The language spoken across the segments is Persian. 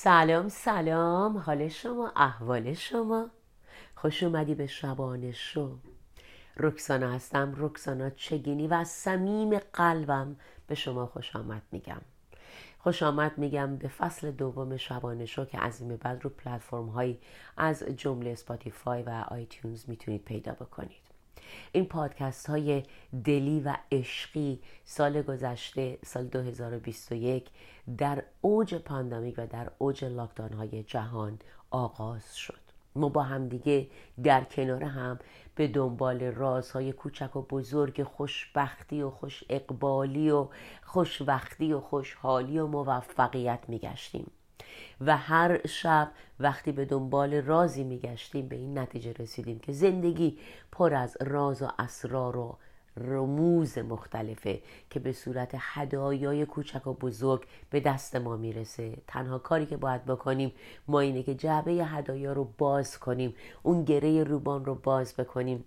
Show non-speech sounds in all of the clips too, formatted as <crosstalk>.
سلام سلام. حال شما احوال شما. خوش اومدی به شبانه شو. رکسانا هستم. رکسانا چگینی و از صمیم قلبم به شما خوش آمد میگم. خوش آمد میگم به فصل دوم شبانه شو که از این بعد رو پلتفرم هایی از جمله Spotify و iTunes می‌تونید پیدا بکنید. این پادکست های دلی و عشقی سال گذشته سال 2021 در اوج پاندامیک و در اوج لاکدان های جهان آغاز شد. ما با هم دیگه در کنار هم به دنبال رازهای کوچک و بزرگ خوشبختی و خوش اقبالی و خوشوقتی و خوشحالی و موفقیت میگشتیم. و هر شب وقتی به دنبال رازی میگشتیم به این نتیجه رسیدیم که زندگی پر از راز و اسرار و رموز مختلفه که به صورت هدایای کوچک و بزرگ به دست ما می‌رسه. تنها کاری که باید بکنیم ما اینه که جعبه هدایا رو باز کنیم اون گره روبان رو باز بکنیم.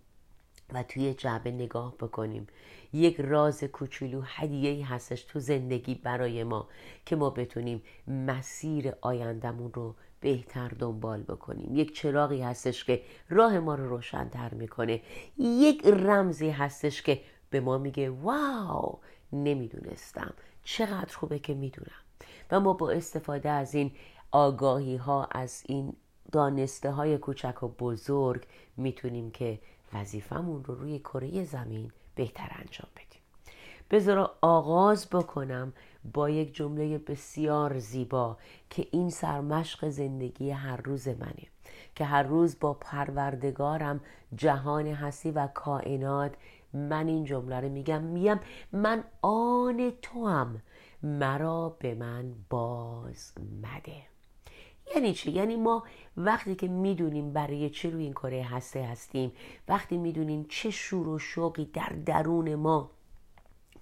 و توی جعبه نگاه بکنیم. یک راز کوچولو هدیه هستش تو زندگی برای ما که ما بتونیم مسیر آیندهمون رو بهتر دنبال بکنیم. یک چراغی هستش که راه ما رو روشنتر می‌کنه. یک رمزی هستش که به ما میگه واو! نمی‌دونستم. چقدر خوبه که می‌دونم. و ما با استفاده از این آگاهی ها از این دانسته های کوچک و بزرگ می‌تونیم که وظیفمون رو روی کره زمین بهتر انجام بدیم. بذار آغاز بکنم با یک جمله بسیار زیبا که این سرمشق زندگی هر روز منه که هر روز با پروردگارم جهان هستی و کائنات من این جمله رو میگم. میگم من آن تو هم مرا به من باز مده. یعنی چی؟ یعنی ما وقتی که می‌دونیم برای چه روی این کره هسته هستیم وقتی می‌دونیم چه شور و شوقی در درون ما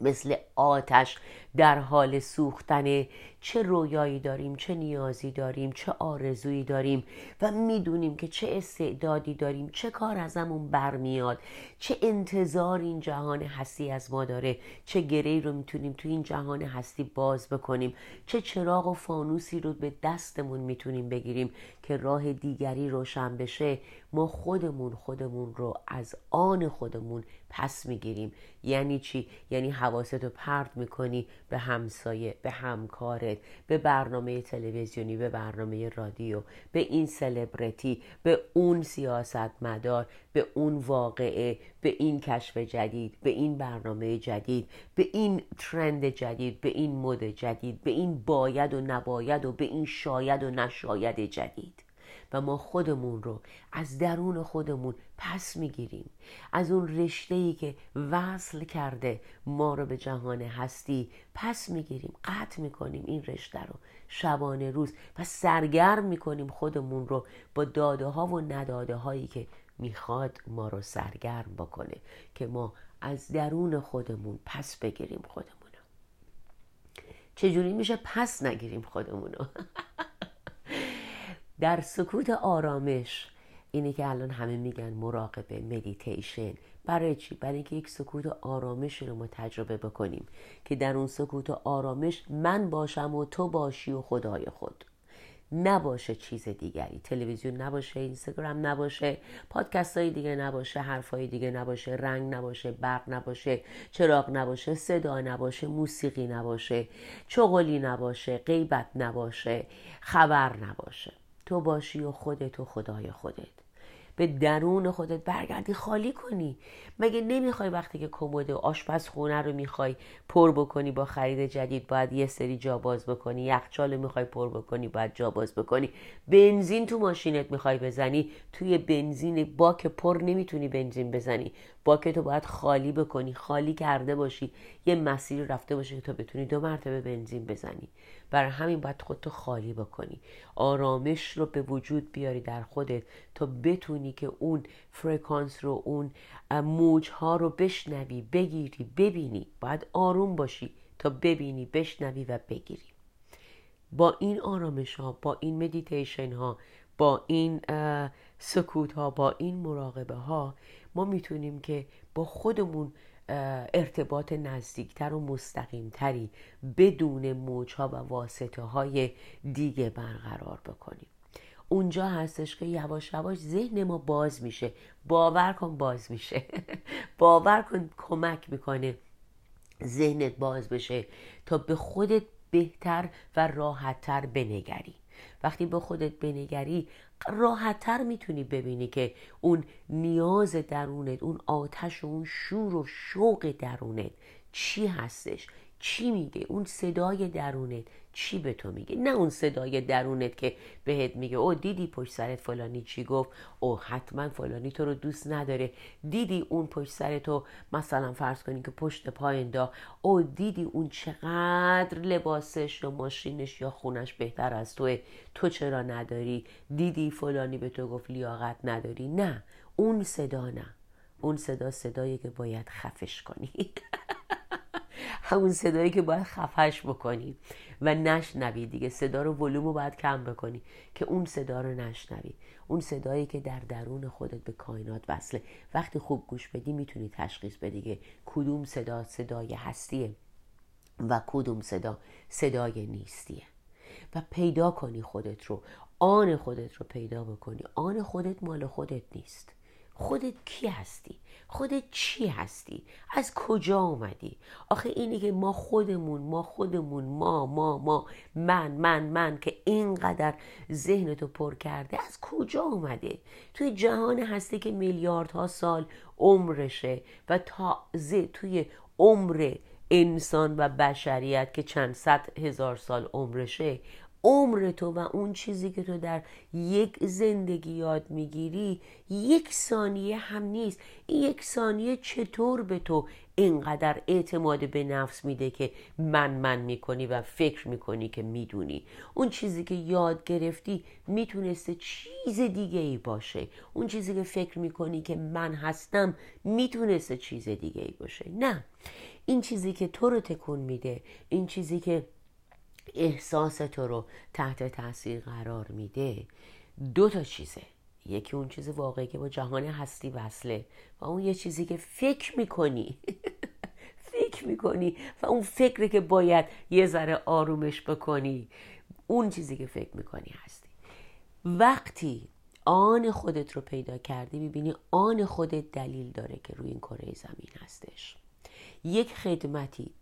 مثل آتش در حال سوختن چه رویایی داریم چه نیازی داریم چه آرزویی داریم و می‌دونیم که چه استعدادی داریم چه کار ازمون برمیاد چه انتظار این جهان هستی از ما داره چه گری رو می‌تونیم تو این جهان هستی باز بکنیم چه چراغ و فانوسی رو به دستمون می‌تونیم بگیریم که راه دیگری روشن بشه ما خودمون خودمون رو از آن خودمون پس می‌گیریم. یعنی چی؟ یعنی حواستو پرت می‌کنی به همسایه به همکارت به برنامه تلویزیونی به برنامه رادیو به این سلبریتی به اون سیاست مدار به اون واقعه به این کشف جدید به این برنامه جدید به این ترند جدید به این مد جدید به این باید و نباید و به این شاید و نشاید جدید. و ما خودمون رو از درون خودمون پس می‌گیریم. از اون رشته ای که وصل کرده ما رو به جهان هستی پس می‌گیریم. قطع می‌کنیم این رشته رو. شبانه روز و سرگرم می‌کنیم خودمون رو با داده ها و نداده هایی که می‌خواد ما رو سرگرم بکنه که ما از درون خودمون پس بگیریم خودمون چجوری میشه پس نگیریم خودمونو <laughs> در سکوت آرامش اینه که الان همه میگن مراقبه مدیتیشن برای چی؟ برای اینکه یک سکوت آرامش رو ما تجربه بکنیم که در اون سکوت آرامش من باشم و تو باشی و خدای خود. نباشه چیز دیگری. تلویزیون نباشه اینستاگرام نباشه پادکست های دیگه نباشه حرف های دیگه نباشه رنگ نباشه برق نباشه چراغ نباشه صدا نباشه موسیقی نباشه چغلی نباشه غیبت نباشه خبر نباشه. تو باشی و خودت و خدای خودت. به درون خودت برگردی خالی کنی. مگه نمی‌خوای وقتی که کمد آشپزخونه رو می‌خوای پر بکنی با خرید جدید باید یه سری جا باز بکنی یخچال می‌خوای پر بکنی باید جا باز بکنی. بنزین تو ماشینت می‌خوای بزنی توی بنزین باک پر نمی‌تونی بنزین بزنی. باک تو باید خالی بکنی خالی کرده باشی. یه مسیری رفته باشی که تا بتونی دو مرتبه بنزین بزنی. برای همین باید خودتو خالی بکنی. آرامش رو به وجود بیاری در خودت تا بتونی که اون فرکانس رو اون موج ها رو بشنوی بگیری ببینی. باید آروم باشی تا ببینی بشنوی و بگیری. با این آرامش ها با این مدیتیشن ها با این سکوت ها با این مراقبه ها ما می‌تونیم که با خودمون ارتباط نزدیکتر و مستقیمتری بدون موجها و واسطه های دیگه برقرار بکنیم. اونجا هستش که یواش یواش ذهن ما باز میشه. باور کن باز میشه. <laughs> باور کن کمک می‌کنه ذهنت باز بشه تا به خودت بهتر و راحتتر بنگری. وقتی به خودت بنگری راحتتر می‌تونی ببینی که اون نیاز درونت اون آتش و اون شور و شوق درونت چی هستش. چی میگه؟ اون صدای درونت چی به تو میگه؟ نه اون صدای درونت که بهت میگه او دیدی پشت سرت فلانی چی گفت؟ او حتما فلانی تو رو دوست نداره. دیدی اون پشت سرتو مثلا فرض کنی که پشت پای دا او دیدی اون چقدر لباسش یا ماشینش یا خونش بهتر از توه؟ تو چرا نداری؟ دیدی فلانی به تو گفت لیاقت نداری؟ نه اون صدا نه. اون صدا صدایی که باید خفش کنی. <laughs> همون صدایی که باید خفش بکنی و نشنوی دیگه. صدا رو ولوم رو باید کم بکنی که اون صدا رو نشنوی. اون صدایی که در درون خودت به کائنات وصله. وقتی خوب گوش بدی می‌تونی تشخیص بدی که کدوم صدا صدای هستیه و کدوم صدا صدای نیستیه. و پیدا کنی خودت رو. آن خودت رو پیدا بکنی. آن خودت مال خودت نیست. خودت کی هستی؟ خودت چی هستی؟ از کجا اومدی؟ آخه اینی که ما خودمون ما خودمون ما ما ما من من من که اینقدر ذهنتو پر کرده از کجا اومده؟ توی جهان هستی که میلیاردها سال عمرشه و تازه توی عمر انسان و بشریت که چند صد هزار سال عمرشه عمر تو و اون چیزی که تو در یک زندگی یاد می‌گیری یک ثانیه هم نیست. این یک ثانیه چطور به تو اینقدر اعتماد به نفس میده که من من می‌کنی و فکر می‌کنی که می‌دونی؟ اون چیزی که یاد گرفتی می‌تونسته چیز دیگه ای باشه. اون چیزی که فکر می‌کنی که من هستم می‌تونسته چیز دیگه ای باشه. نه. این چیزی که تو رو تکون میده این چیزی که احساس تو رو تحت تاثیر قرار میده. دو تا چیزه. یکی اون چیز واقعی که با جهان هستی وصله و اون یه چیزی که فکر می‌کنی. <laughs> فکر می‌کنی و اون فکری که باید یه ذره آرومش بکنی اون چیزی که فکر می‌کنی هستی. وقتی آن خودت رو پیدا کردی می‌بینی آن خودت دلیل داره که روی این کره زمین هستش. یک خدمتی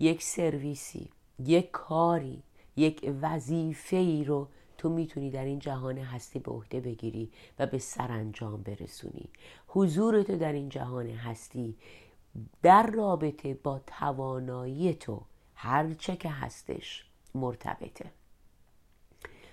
یک سرویسی یک کاری یک وظیفه ای رو تو می‌تونی در این جهان هستی به عهده بگیری و به سرانجام برسونی. حضور تو در این جهان هستی در رابطه با توانایی تو هرچه که هستش مرتبطه.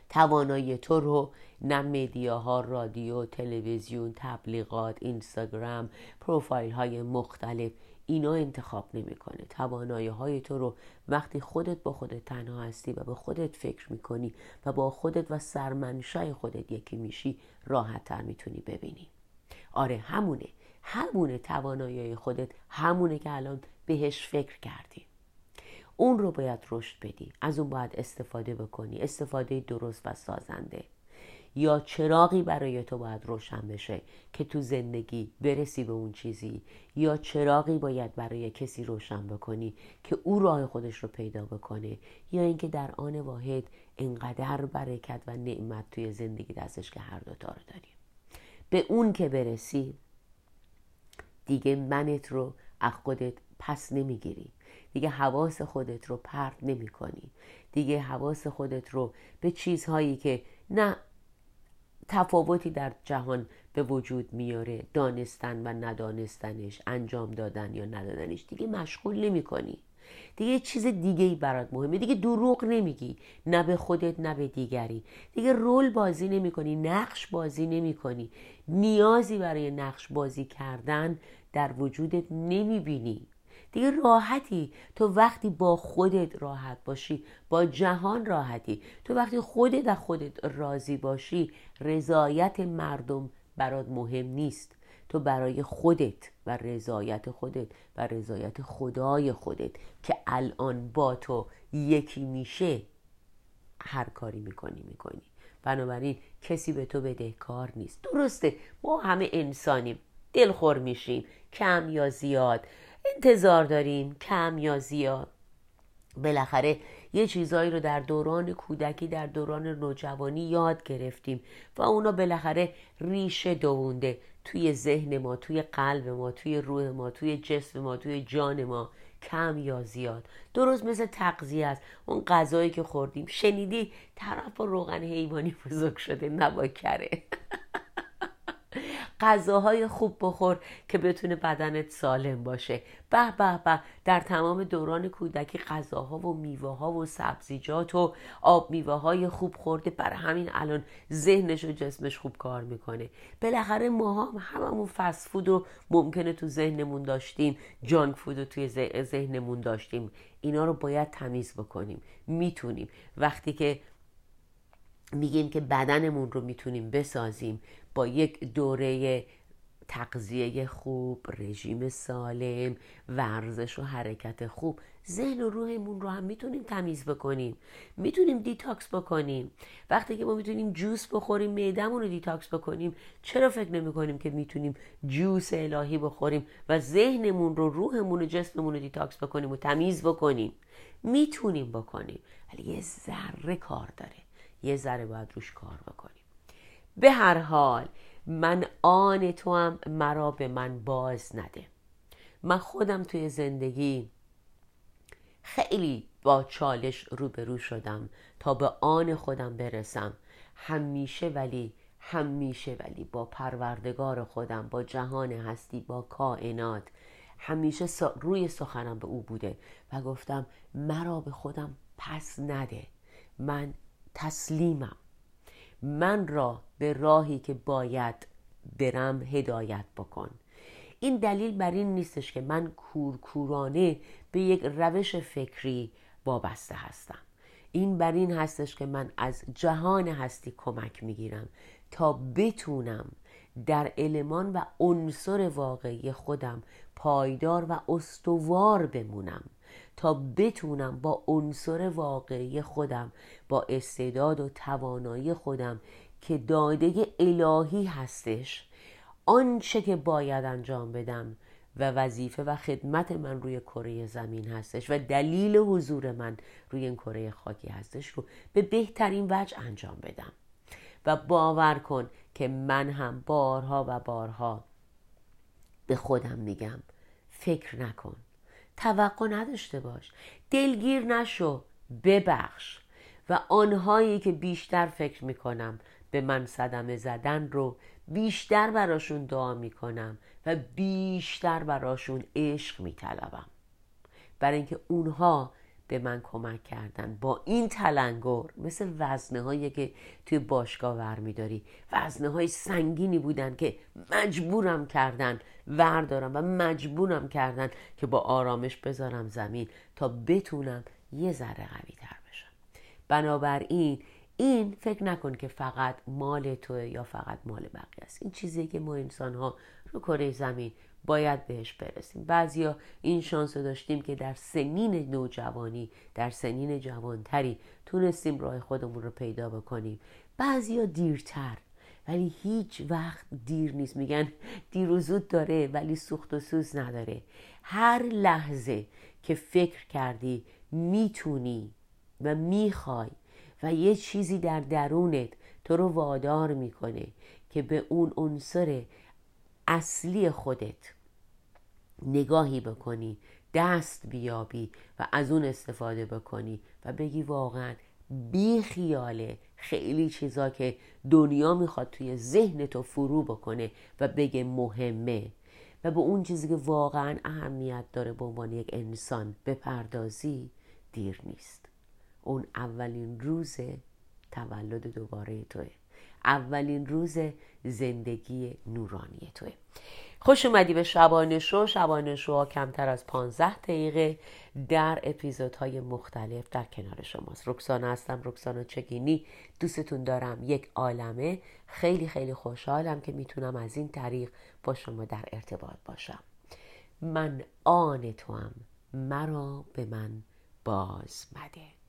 توانایی تو رو نه مدیاها رادیو تلویزیون تبلیغات اینستاگرام پروفایل های مختلف اینا انتخاب نمی‌کنه. توانایی های تو رو وقتی خودت با خودت تنها هستی و به خودت فکر می‌کنی و با خودت و سرمنشای خودت یکی میشی راحت تر می‌تونی ببینی. آره همونه. همونه توانایی خودت. همونه که الان بهش فکر کردی. اون رو باید رشد بدی. از اون باید استفاده بکنی. استفاده درست و سازنده. یا چراغی برای تو باید روشن بشه که تو زندگی برسی به اون چیزی؟ یا چراغی باید برای کسی روشن بکنی که او راه خودش رو پیدا بکنه؟ یا اینکه در آن واحد انقدر برکت و نعمت توی زندگی دستش که هر دوتا رو داریم. به اون که برسی دیگه منت رو از خودت پس نمی‌گیری. دیگه حواس خودت رو پرت نمی کنی دیگه حواس خودت رو به چیزهایی که نه تفاوتی در جهان به وجود میاره دانستن و ندانستنش انجام دادن یا ندادنش. دیگه مشغول نمی کنی دیگه چیز دیگه ای برات مهمه. دیگه دروغ نمیگی. نه به خودت نه به دیگری. دیگه رول بازی نمی کنی نقش بازی نمی کنی نیازی برای نقش بازی کردن در وجودت نمی بینی دیگه راحتی تو وقتی با خودت راحت باشی با جهان راحتی. تو وقتی خودت از خودت راضی باشی رضایت مردم برات مهم نیست. تو برای خودت و رضایت خودت و رضایت خدای خودت که الان با تو یکی میشه هر کاری می‌کنی می‌کنی. بنابراین کسی به تو بدهکار نیست. درسته ما همه انسانیم. دلخور میشیم. کم یا زیاد. انتظار داریم کم یا زیاد. بالاخره یه چیزایی رو در دوران کودکی در دوران نوجوانی یاد گرفتیم و اونا بالاخره ریشه دوونده توی ذهن ما توی قلب ما توی روح ما توی جسم ما توی جان ما. کم یا زیاد. درست مثل تقضیه است. اون غذایی که خوردیم. شنیدی طرف با روغن حیوانی بزرگ شده نبا کره <laughs> غذاهای خوب بخور که بتونه بدنت سالم باشه. به به به در تمام دوران کودکی غذاها و میوه ها و سبزیجات و آب میوه های خوب خورده. برای همین الان ذهنش و جسمش خوب کار می‌کنه. بالاخره ما هم هممون فست فود رو ممکنه تو ذهنمون داشتیم. junk food رو توی ذهنمون داشتیم. اینا رو باید تمیز بکنیم. می‌تونیم. وقتی که میگیم که بدنمون رو می‌تونیم بسازیم با یک دوره تغذیه خوب رژیم سالم ورزش و حرکت خوب. ذهن و روحمون رو هم می‌تونیم تمیز بکنیم. می‌تونیم detox بکنیم. وقتی که ما می‌تونیم juice بخوریم معدمون رو detox بکنیم چرا فکر نمی کنیم که می‌تونیم juice الهی بخوریم و ذهنمون رو روحمون و جسممون رو detox بکنیم و تمیز بکنیم؟ می‌تونیم بکنیم. ولی یه ذره کار داره. یه ذره باید روش کار بکنیم. به هر حال من آن توام مرا به من باز مده. من خودم توی زندگی خیلی با چالش روبرو شدم تا به آن خودم برسم. همیشه ولی همیشه ولی با پروردگار خودم با جهان هستی با کائنات. همیشه روی سخنم به او بوده و گفتم مرا به خودم پس نده. من تسلیمم. من را به راهی که باید برم هدایت بکن. این دلیل بر این نیستش که من کورکورانه به یک روش فکری وابسته هستم. این بر این هستش که من از جهان هستی کمک می‌گیرم تا بتونم در علمان و عنصر واقعی خودم پایدار و استوار بمونم. تا بتونم با عنصر واقعی خودم با استعداد و توانایی خودم که داده الهی هستش آنچه که باید انجام بدم و وظیفه و خدمت من روی کره زمین هستش و دلیل حضور من روی این کره خاکی هستش رو به بهترین وجه انجام بدم. و باور کن که من هم بارها و بارها به خودم میگم فکر نکن. توقع نداشته باش. دلگیر نشو ببخش. و آنهایی که بیشتر فکر می‌کنم به من صدمه زدن رو بیشتر براشون دعا می‌کنم و بیشتر براشون عشق میطلبم. برای اینکه اونها به من کمک کردن. با این تلنگر مثل وزنه هایی که توی باشگاه ور میداری وزنه های سنگینی بودن که مجبورم کردن وردارم و مجبورم کردن که با آرامش بذارم زمین تا بتونم یه ذره قوی تر بشم. بنابراین این فکر نکن که فقط مال توه یا فقط مال بقیه است. این چیزی که ما انسان ها رو کره زمین باید بهش برسیم. بعضیا این شانس رو داشتیم که در سنین نوجوانی در سنین جوانتری تونستیم راه خودمون رو پیدا بکنیم. بعضیا دیرتر ولی هیچ وقت دیر نیست. میگن دیر و زود داره ولی سوخت و سوز نداره. هر لحظه که فکر کردی می‌تونی و می‌خوای و یه چیزی در درونت تو رو وادار می‌کنه که به اون عنصر اصلی خودت. نگاهی بکنی دست بیابی و از اون استفاده بکنی و بگی واقعا بی خیاله خیلی چیزا که دنیا می‌خواد توی ذهن تو فرو بکنه و بگه مهمه و به اون چیزی که واقعا اهمیت داره به عنوان یک انسان بپردازی دیر نیست. اون اولین روز تولد دوباره توه. اولین روز زندگی نورانی توه. خوش اومدی به شبانه شو. شبانه شو کمتر از 15 دقیقه در اپیزودهای مختلف در کنار شماست. رکسانا هستم. رکسانا چگینی. دوستتون دارم. یک عالمه. خیلی خیلی خوشحالم که می‌تونم از این طریق با شما در ارتباط باشم. من آن تو هم مرا به من باز مده.